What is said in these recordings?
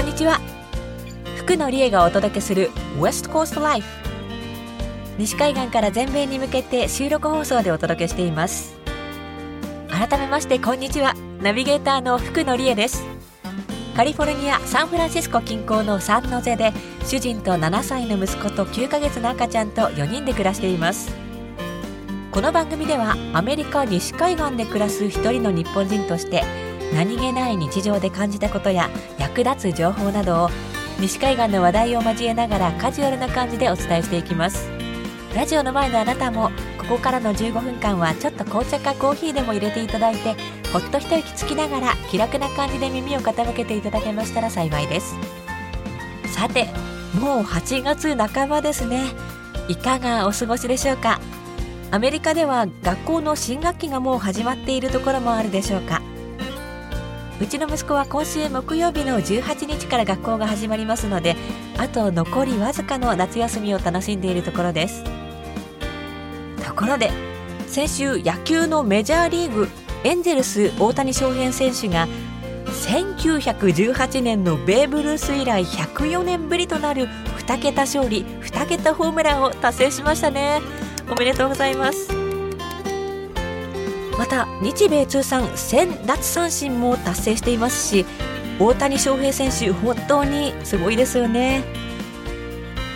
こんにちは。福野理恵がお届けする West Coast Life 西海岸から全米に向けて収録放送でお届けしています。改めましてこんにちは。ナビゲーターの福野理恵です。カリフォルニアサンフランシスコ近郊のサンノゼで主人と7歳の息子と9ヶ月の赤ちゃんと4人で暮らしています。この番組ではアメリカ西海岸で暮らす一人の日本人として何気ない日常で感じたことや役立つ情報などを西海岸の話題を交えながらカジュアルな感じでお伝えしていきます。ラジオの前のあなたもここからの15分間はちょっと紅茶かコーヒーでも入れていただいてほっと一息つきながら気楽な感じで耳を傾けていただけましたら幸いです。さてもう8月半ばですね。いかがお過ごしでしょうか？アメリカでは学校の新学期がもう始まっているところもあるでしょうか？うちの息子は今週木曜日の18日から学校が始まりますのであと残りわずかの夏休みを楽しんでいるところです。ところで先週野球のメジャーリーグエンゼルス大谷翔平選手が1918年のベーブ・ルース以来104年ぶりとなる2桁勝利2桁ホームランを達成しましたね。おめでとうございます。また日米通算1000奪三振も達成していますし大谷翔平選手本当にすごいですよね。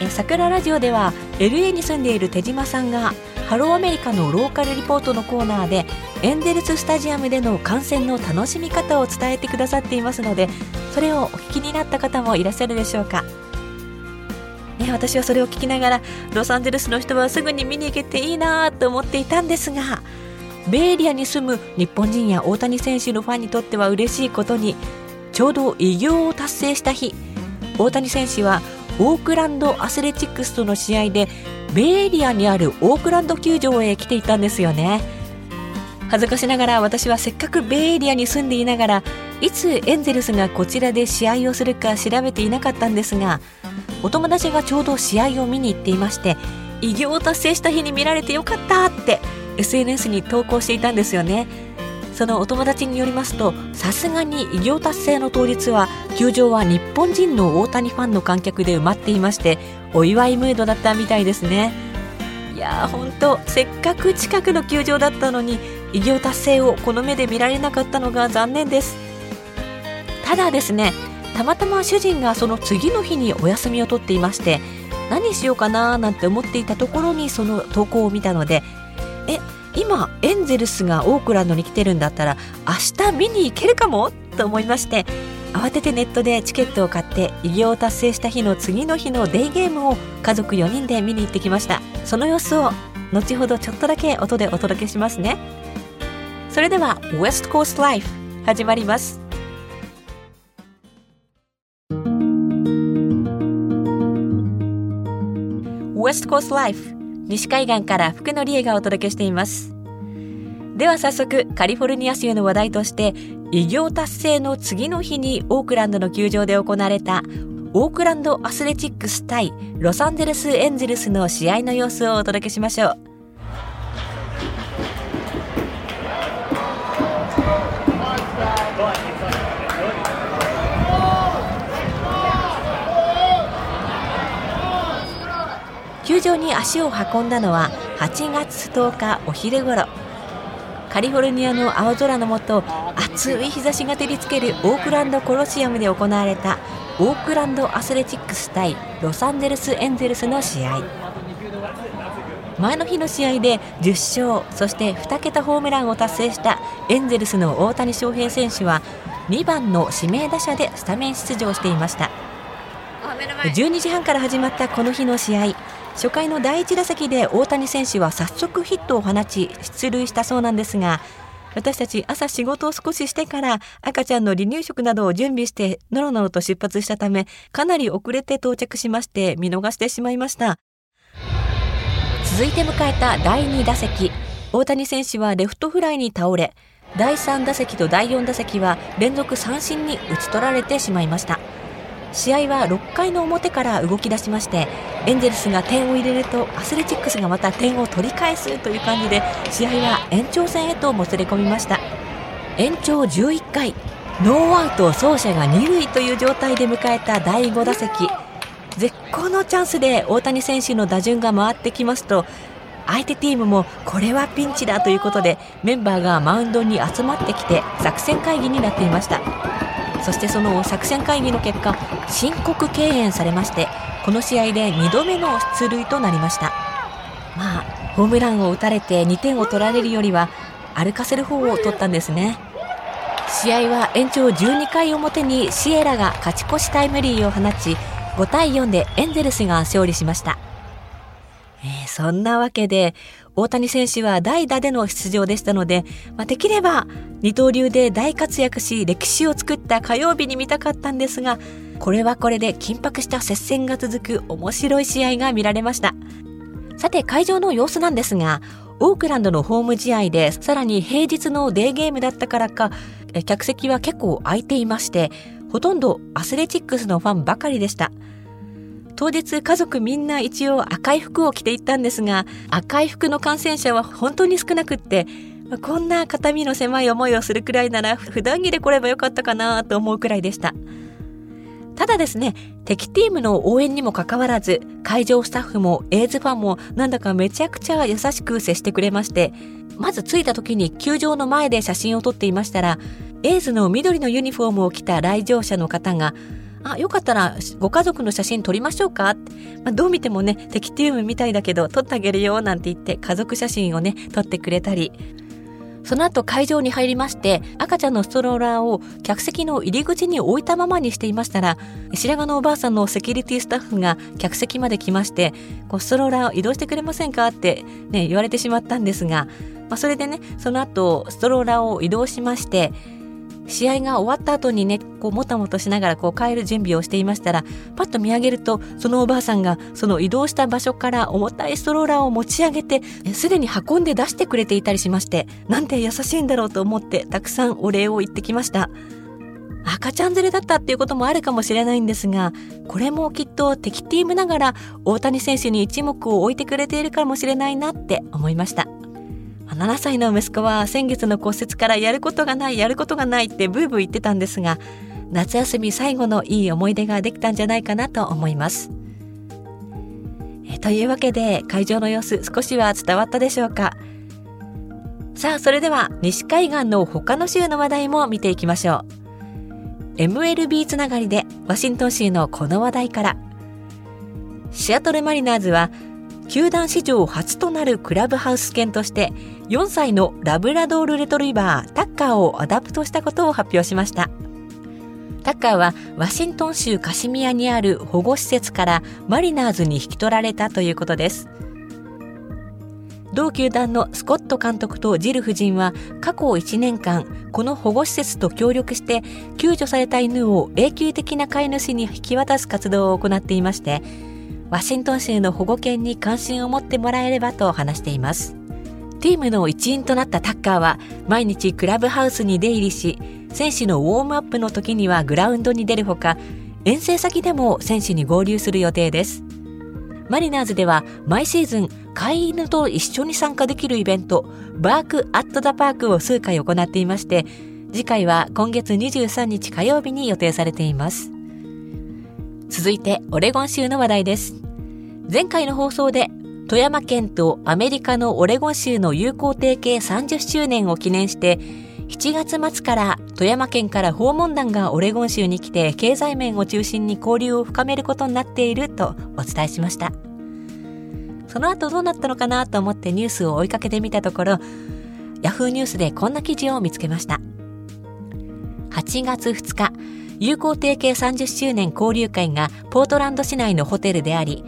え桜ラジオでは LA に住んでいる手島さんがハローアメリカのローカルリポートのコーナーでエンゼルススタジアムでの観戦の楽しみ方を伝えてくださっていますのでそれをお聞きになった方もいらっしゃるでしょうか、ね、私はそれを聞きながらロサンゼルスの人はすぐに見に行けていいなと思っていたんですがベイエリアに住む日本人や大谷選手のファンにとっては嬉しいことにちょうど偉業を達成した日大谷選手はオークランドアスレチックスとの試合でベイエリアにあるオークランド球場へ来ていたんですよね。恥ずかしながら私はせっかくベイエリアに住んでいながらいつエンゼルスがこちらで試合をするか調べていなかったんですがお友達がちょうど試合を見に行っていまして偉業を達成した日に見られてよかったって SNS に投稿していたんですよね。そのお友達によりますとさすがに偉業達成の当日は球場は日本人の大谷ファンの観客で埋まっていましてお祝いムードだったみたいですね。いやー本当せっかく近くの球場だったのに偉業達成をこの目で見られなかったのが残念です。ただですねたまたま主人がその次の日にお休みを取っていまして何しようかななんて思っていたところにその投稿を見たのでえ今エンゼルスがオークランドに来てるんだったら明日見に行けるかも？と思いまして慌ててネットでチケットを買って偉業を達成した日の次の日のデイゲームを家族4人で見に行ってきました。その様子を後ほどちょっとだけ音でお届けしますね。それでは West Coast Life 始まります。West Coast Life 西海岸から福野理恵がお届けしています。では早速カリフォルニア州の話題として偉業達成の次の日にオークランドの球場で行われたオークランドアスレチックス対ロサンゼルスエンゼルスの試合の様子をお届けしましょう。に足を運んだのは8月10日お昼頃。カリフォルニアの青空の下暑い日差しが照りつけるオークランドコロシアムで行われたオークランドアスレチックス対ロサンゼルスエンゼルスの試合。前の日の試合で10勝そして2桁ホームランを達成したエンゼルスの大谷翔平選手は2番の指名打者でスタメン出場していました。12時半から始まったこの日の試合初回の第1打席で大谷選手は早速ヒットを放ち出塁したそうなんですが私たち朝仕事を少ししてから赤ちゃんの離乳食などを準備してのろのろと出発したためかなり遅れて到着しまして見逃してしまいました。続いて迎えた第2打席。大谷選手はレフトフライに倒れ第3打席と第4打席は連続三振に打ち取られてしまいました。試合は6回の表から動き出しましてエンゼルスが点を入れるとアスレチックスがまた点を取り返すという感じで試合は延長戦へともつれ込みました。延長11回ノーアウト走者が2塁という状態で迎えた第5打席。絶好のチャンスで大谷選手の打順が回ってきますと相手チームもこれはピンチだということでメンバーがマウンドに集まってきて作戦会議になっていました。そしてその作戦会議の結果申告敬遠されましてこの試合で2度目の出塁となりました。まあホームランを打たれて2点を取られるよりは歩かせる方を取ったんですね。試合は延長12回表にシエラが勝ち越しタイムリーを放ち5対4でエンゼルスが勝利しました。そんなわけで、大谷選手は代打での出場でしたので、まあ、できれば二刀流で大活躍し歴史を作った火曜日に見たかったんですが、これはこれで緊迫した接戦が続く面白い試合が見られました。さて会場の様子なんですが、オークランドのホーム試合で、さらに平日のデーゲームだったからか、客席は結構空いていまして、ほとんどアスレチックスのファンばかりでした。当日家族みんな一応赤い服を着ていったんですが、赤い服の感染者は本当に少なくって、こんな肩身の狭い思いをするくらいなら普段着で来ればよかったかなと思うくらいでした。ただですね、敵チームの応援にもかかわらず、会場スタッフもエイズファンもなんだかめちゃくちゃ優しく接してくれまして、まず着いた時に球場の前で写真を撮っていましたら、エイズの緑のユニフォームを着た来場者の方が、あ、よかったらご家族の写真撮りましょうかまあ、どう見てもね、テキティウムみたいだけど撮ってあげるよなんて言って家族写真をね、撮ってくれたり、その後会場に入りまして、赤ちゃんのストローラーを客席の入り口に置いたままにしていましたら、白髪のおばあさんのセキュリティスタッフが客席まで来まして、こうストローラーを移動してくれませんか？ってね、言われてしまったんですが、まあ、それでね、その後ストローラーを移動しまして、試合が終わった後にね、こうもたもたしながらこう帰る準備をしていましたら、パッと見上げると、そのおばあさんがその移動した場所から重たいストローラーを持ち上げて、すでに運んで出してくれていたりしまして、なんて優しいんだろうと思ってたくさんお礼を言ってきました。赤ちゃん連れだったっていうこともあるかもしれないんですが、これもきっと敵チームながら大谷選手に一目を置いてくれているかもしれないなって思いました。7歳の息子は先月の骨折からやることがないやることがないってブーブー言ってたんですが夏休み最後のいい思い出ができたんじゃないかなと思います。えというわけで会場の様子少しは伝わったでしょうか？さあそれでは西海岸の他の州の話題も見ていきましょう。MLB つながりでワシントン州のこの話題から。シアトルマリナーズは球団史上初となるクラブハウス犬として4歳のラブラドールレトリバータッカーを adopt したことを発表しました。タッカーはワシントン州カシミヤにある保護施設からマリナーズに引き取られたということです。同球団のスコット監督とジル夫人は過去1年間この保護施設と協力して救助された犬を永久的な飼い主に引き渡す活動を行っていましてワシントン州の保護犬に関心を持ってもらえればと話しています。チームの一員となったタッカーは毎日クラブハウスに出入りし、選手のウォームアップの時にはグラウンドに出るほか、遠征先でも選手に合流する予定です。マリナーズでは毎シーズン飼い犬と一緒に参加できるイベント、バーク・アット・ザ・パークを数回行っていまして、次回は今月23日火曜日に予定されています。続いてオレゴン州の話題です。前回の放送で富山県とアメリカのオレゴン州の友好提携30周年を記念して7月末から富山県から訪問団がオレゴン州に来て経済面を中心に交流を深めることになっているとお伝えしました。その後どうなったのかなと思ってニュースを追いかけてみたところヤフーニュースでこんな記事を見つけました。8月2日友好提携30周年交流会がポートランド市内のホテルであり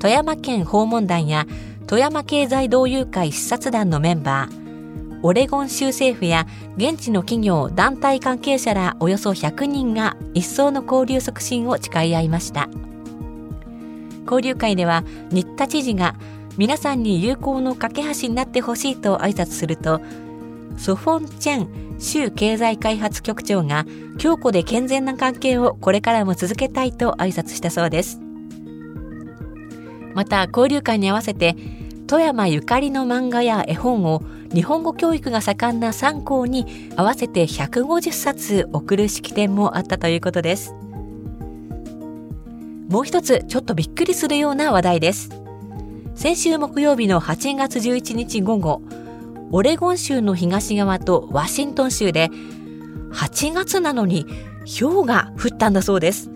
富山県訪問団や富山経済同友会視察団のメンバーオレゴン州政府や現地の企業団体関係者らおよそ100人が一層の交流促進を誓い合いました。交流会では新田知事が皆さんに友好の架け橋になってほしいと挨拶するとソフォン・チェン州経済開発局長が強固で健全な関係をこれからも続けたいと挨拶したそうです。また交流会に合わせて富山ゆかりの漫画や絵本を日本語教育が盛んな3校に合わせて150冊送る式典もあったということです。もう一つちょっとびっくりするような話題です。先週木曜日の8月11日午後オレゴン州の東側とワシントン州で8月なのに氷が降ったんだそうです。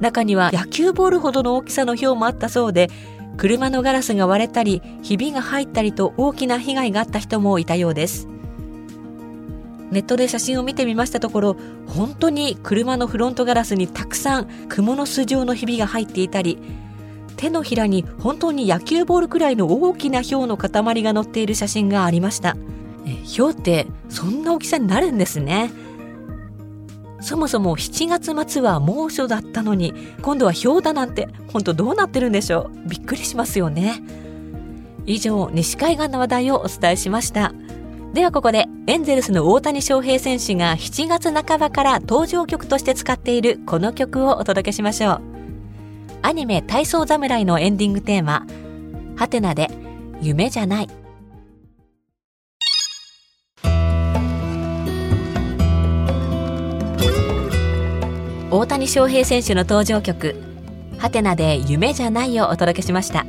中には野球ボールほどの大きさの氷もあったそうで車のガラスが割れたりひびが入ったりと大きな被害があった人もいたようです。ネットで写真を見てみましたところ本当に車のフロントガラスにたくさん蜘蛛の巣状のひびが入っていたり手のひらに本当に野球ボールくらいの大きな氷の塊が載っている写真がありました。氷ってそんな大きさになるんですね。そもそも7月末は猛暑だったのに今度は氷だなんて本当どうなってるんでしょう。びっくりしますよね。以上西海岸の話題をお伝えしました。ではここでエンゼルスの大谷翔平選手が7月半ばから登場曲として使っているこの曲をお届けしましょう。アニメ体操侍のエンディングテーマ。ハテナで夢じゃない。大谷翔平選手の登場曲「ハテナで夢じゃない」をお届けしました。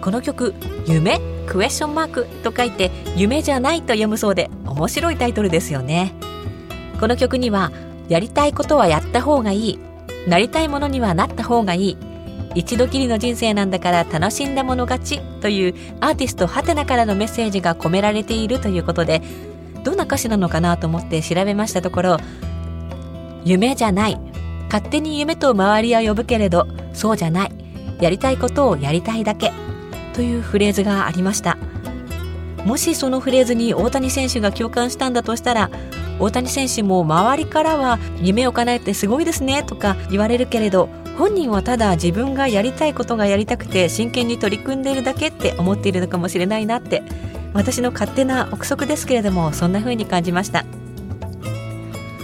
この曲「夢?」クエスチョンマークと書いて「夢じゃない」と読むそうで面白いタイトルですよね。この曲にはやりたいことはやった方がいい。なりたいものにはなった方がいい。一度きりの人生なんだから楽しんだもの勝ちというアーティストハテナからのメッセージが込められているということでどんな歌詞なのかなと思って調べましたところ夢じゃない。勝手に夢と周りは呼ぶけれどそうじゃない。やりたいことをやりたいだけ。というフレーズがありました。もしそのフレーズに大谷選手が共感したんだとしたら大谷選手も周りからは夢を叶えてすごいですねとか言われるけれど本人はただ自分がやりたいことがやりたくて真剣に取り組んでいるだけって思っているのかもしれないなって私の勝手な憶測ですけれどもそんな風に感じました。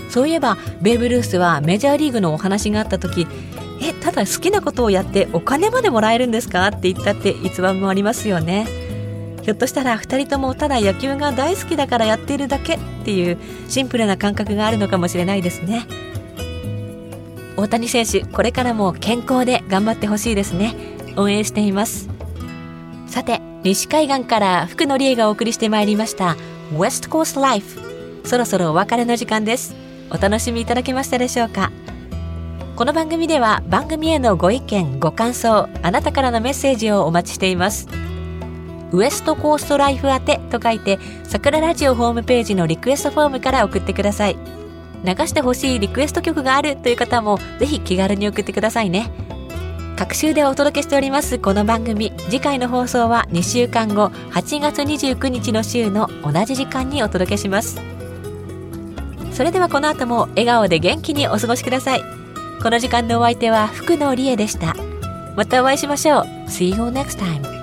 そういえばベーブ・ルースはメジャーリーグのお話があった時えただ好きなことをやってお金までもらえるんですか？って言ったって逸話もありますよね。ひょっとしたら2人ともただ野球が大好きだからやっているだけっていうシンプルな感覚があるのかもしれないですね。大谷選手これからも健康で頑張ってほしいですね。応援しています。さて西海岸から福野理恵がお送りしてまいりました「West Coast Life」そろそろお別れの時間です。お楽しみいただけましたでしょうか。この番組では番組へのご意見ご感想あなたからのメッセージをお待ちしています。ウエストコーストライフ宛てと書いて桜ラジオホームページのリクエストフォームから送ってください。流してほしいリクエスト曲があるという方もぜひ気軽に送ってくださいね。各週でお届けしておりますこの番組。次回の放送は2週間後8月29日の週の同じ時間にお届けします。それではこの後も笑顔で元気にお過ごしください。この時間のお相手は福野理恵でした。またお会いしましょう。See you next time.